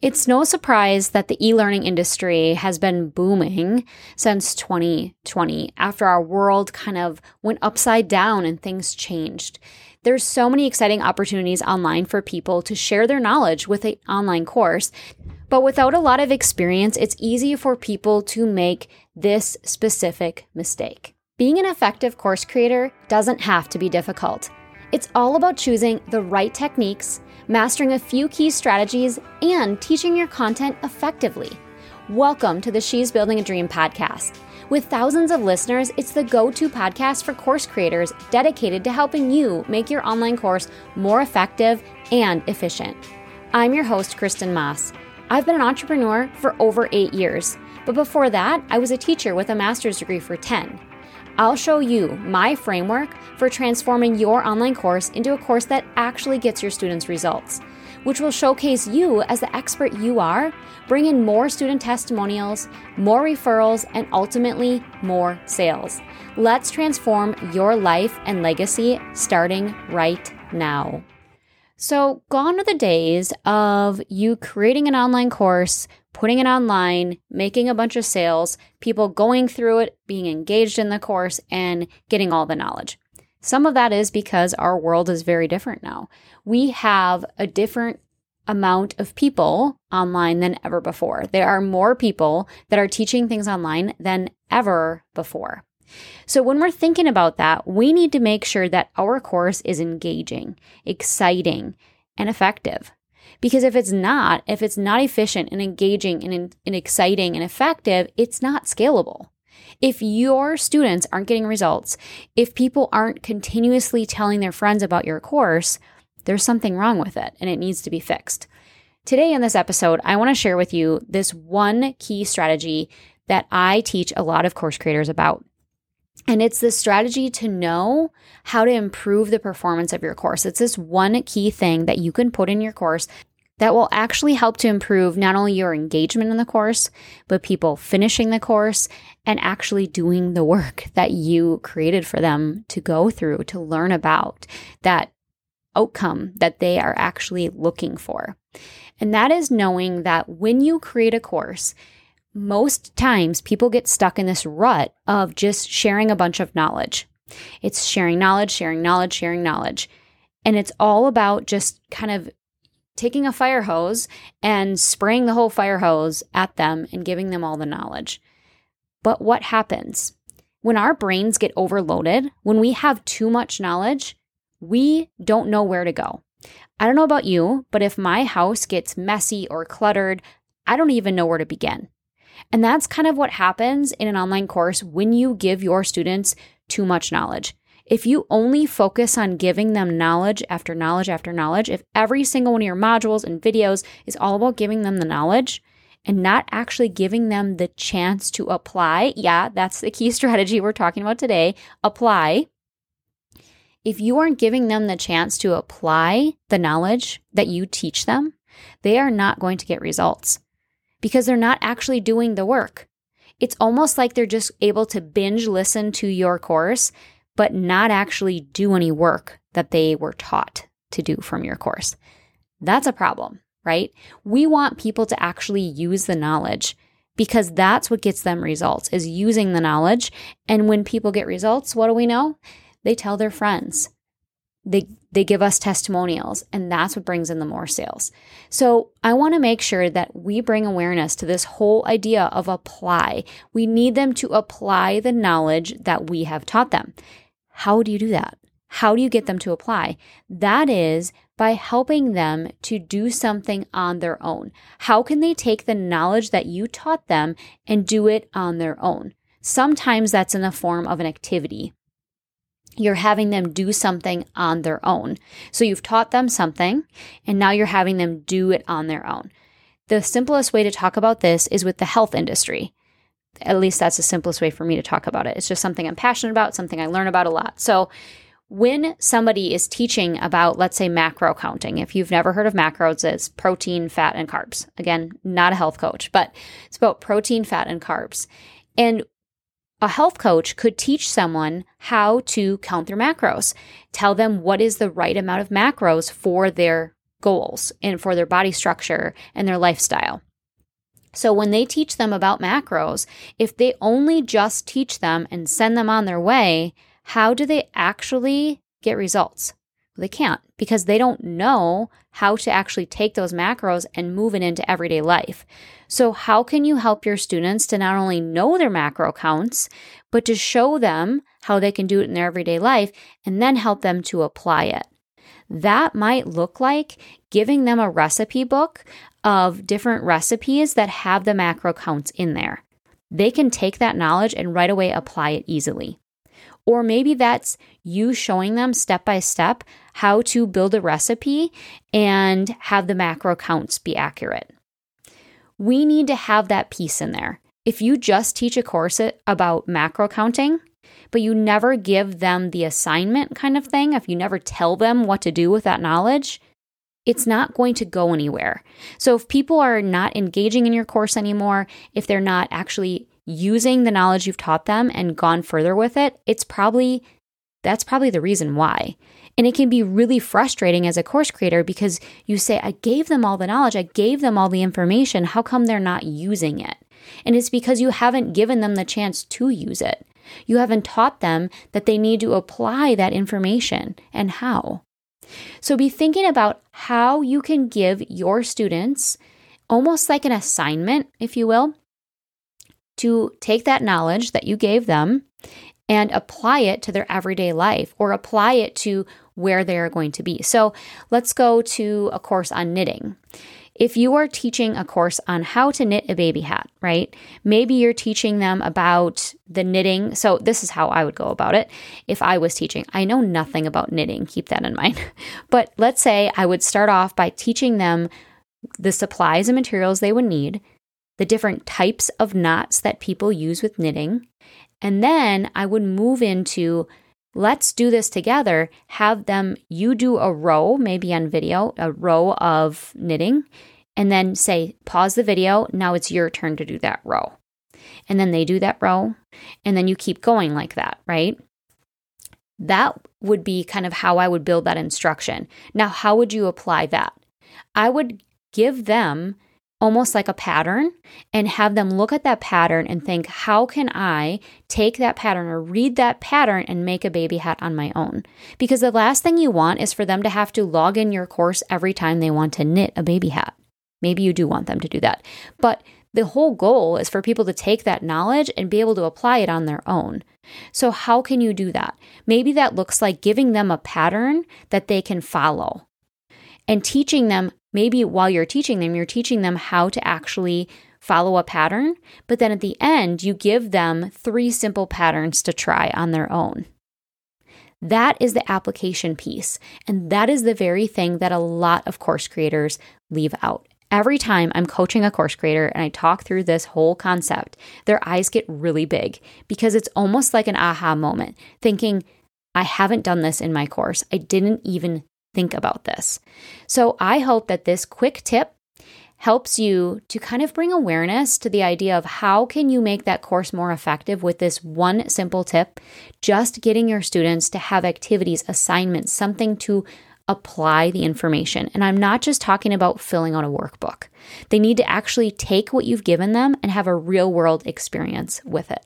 It's no surprise that the e learning industry has been booming since 2020 after our world kind of went upside down and things changed. There's so many exciting opportunities online for people to share their knowledge with an online course, but without a lot of experience, it's easy for people to make this specific mistake. Being an effective course creator doesn't have to be difficult. It's all about choosing the right techniques mastering a few key strategies, and teaching your content effectively. Welcome to the She's Building a Dream podcast. With thousands of listeners, it's the go to podcast for course creators dedicated to helping you make your online course more effective and efficient. I'm your host, Kristin Maahs. I've been an entrepreneur for over eight years, but before that, I was a teacher with a master's degree for 10. I'll show you my framework for transforming your online course into a course that actually gets your students results, which will showcase you as the expert you are, bring in more student testimonials, more referrals, and ultimately more sales. Let's transform your life and legacy starting right now. So, gone are the days of you creating an online course, putting it online, making a bunch of sales, people going through it, being engaged in the course, and getting all the knowledge. Some of that is because our world is very different now. We have a different amount of people online than ever before. There are more people that are teaching things online than ever before. So, when we're thinking about that, we need to make sure that our course is engaging, exciting, and effective. Because if it's not, if it's not efficient and engaging and, and exciting and effective, it's not scalable. If your students aren't getting results, if people aren't continuously telling their friends about your course, there's something wrong with it and it needs to be fixed. Today, in this episode, I want to share with you this one key strategy that I teach a lot of course creators about. And it's the strategy to know how to improve the performance of your course. It's this one key thing that you can put in your course that will actually help to improve not only your engagement in the course, but people finishing the course and actually doing the work that you created for them to go through to learn about that outcome that they are actually looking for. And that is knowing that when you create a course, most times people get stuck in this rut of just sharing a bunch of knowledge. It's sharing knowledge, sharing knowledge, sharing knowledge. And it's all about just kind of taking a fire hose and spraying the whole fire hose at them and giving them all the knowledge. But what happens? When our brains get overloaded, when we have too much knowledge, we don't know where to go. I don't know about you, but if my house gets messy or cluttered, I don't even know where to begin. And that's kind of what happens in an online course when you give your students too much knowledge. If you only focus on giving them knowledge after knowledge after knowledge, if every single one of your modules and videos is all about giving them the knowledge and not actually giving them the chance to apply, yeah, that's the key strategy we're talking about today apply. If you aren't giving them the chance to apply the knowledge that you teach them, they are not going to get results because they're not actually doing the work. It's almost like they're just able to binge listen to your course, but not actually do any work that they were taught to do from your course. That's a problem, right? We want people to actually use the knowledge because that's what gets them results is using the knowledge. And when people get results, what do we know? They tell their friends they they give us testimonials and that's what brings in the more sales. So, I want to make sure that we bring awareness to this whole idea of apply. We need them to apply the knowledge that we have taught them. How do you do that? How do you get them to apply? That is by helping them to do something on their own. How can they take the knowledge that you taught them and do it on their own? Sometimes that's in the form of an activity you're having them do something on their own. So you've taught them something and now you're having them do it on their own. The simplest way to talk about this is with the health industry. At least that's the simplest way for me to talk about it. It's just something I'm passionate about, something I learn about a lot. So when somebody is teaching about, let's say, macro counting, if you've never heard of macros, it's protein, fat, and carbs. Again, not a health coach, but it's about protein, fat, and carbs. And a health coach could teach someone how to count their macros, tell them what is the right amount of macros for their goals and for their body structure and their lifestyle. So when they teach them about macros, if they only just teach them and send them on their way, how do they actually get results? Well, they can't because they don't know how to actually take those macros and move it into everyday life. So, how can you help your students to not only know their macro counts, but to show them how they can do it in their everyday life and then help them to apply it? That might look like giving them a recipe book of different recipes that have the macro counts in there. They can take that knowledge and right away apply it easily. Or maybe that's you showing them step by step how to build a recipe and have the macro counts be accurate. We need to have that piece in there. If you just teach a course about macro counting, but you never give them the assignment kind of thing, if you never tell them what to do with that knowledge, it's not going to go anywhere. So if people are not engaging in your course anymore, if they're not actually using the knowledge you've taught them and gone further with it, it's probably that's probably the reason why. And it can be really frustrating as a course creator because you say, I gave them all the knowledge, I gave them all the information. How come they're not using it? And it's because you haven't given them the chance to use it. You haven't taught them that they need to apply that information and how. So be thinking about how you can give your students almost like an assignment, if you will, to take that knowledge that you gave them and apply it to their everyday life or apply it to where they are going to be. So let's go to a course on knitting. If you are teaching a course on how to knit a baby hat, right? Maybe you're teaching them about the knitting. So, this is how I would go about it if I was teaching. I know nothing about knitting, keep that in mind. But let's say I would start off by teaching them the supplies and materials they would need, the different types of knots that people use with knitting, and then I would move into let's do this together. Have them, you do a row, maybe on video, a row of knitting, and then say, pause the video. Now it's your turn to do that row. And then they do that row, and then you keep going like that, right? That would be kind of how I would build that instruction. Now, how would you apply that? I would give them almost like a pattern and have them look at that pattern and think, how can I take that pattern or read that pattern and make a baby hat on my own? Because the last thing you want is for them to have to log in your course every time they want to knit a baby hat. Maybe you do want them to do that. But the whole goal is for people to take that knowledge and be able to apply it on their own. So, how can you do that? Maybe that looks like giving them a pattern that they can follow and teaching them maybe while you're teaching them, you're teaching them how to actually follow a pattern, but then at the end, you give them three simple patterns to try on their own. That is the application piece. And that is the very thing that a lot of course creators leave out. Every time I'm coaching a course creator and I talk through this whole concept, their eyes get really big because it's almost like an aha moment, thinking, I haven't done this in my course. I didn't even think about this. So I hope that this quick tip helps you to kind of bring awareness to the idea of how can you make that course more effective with this one simple tip just getting your students to have activities assignments something to apply the information. And i'm not just talking about filling out a workbook. They need to actually take what you've given them and have a real world experience with it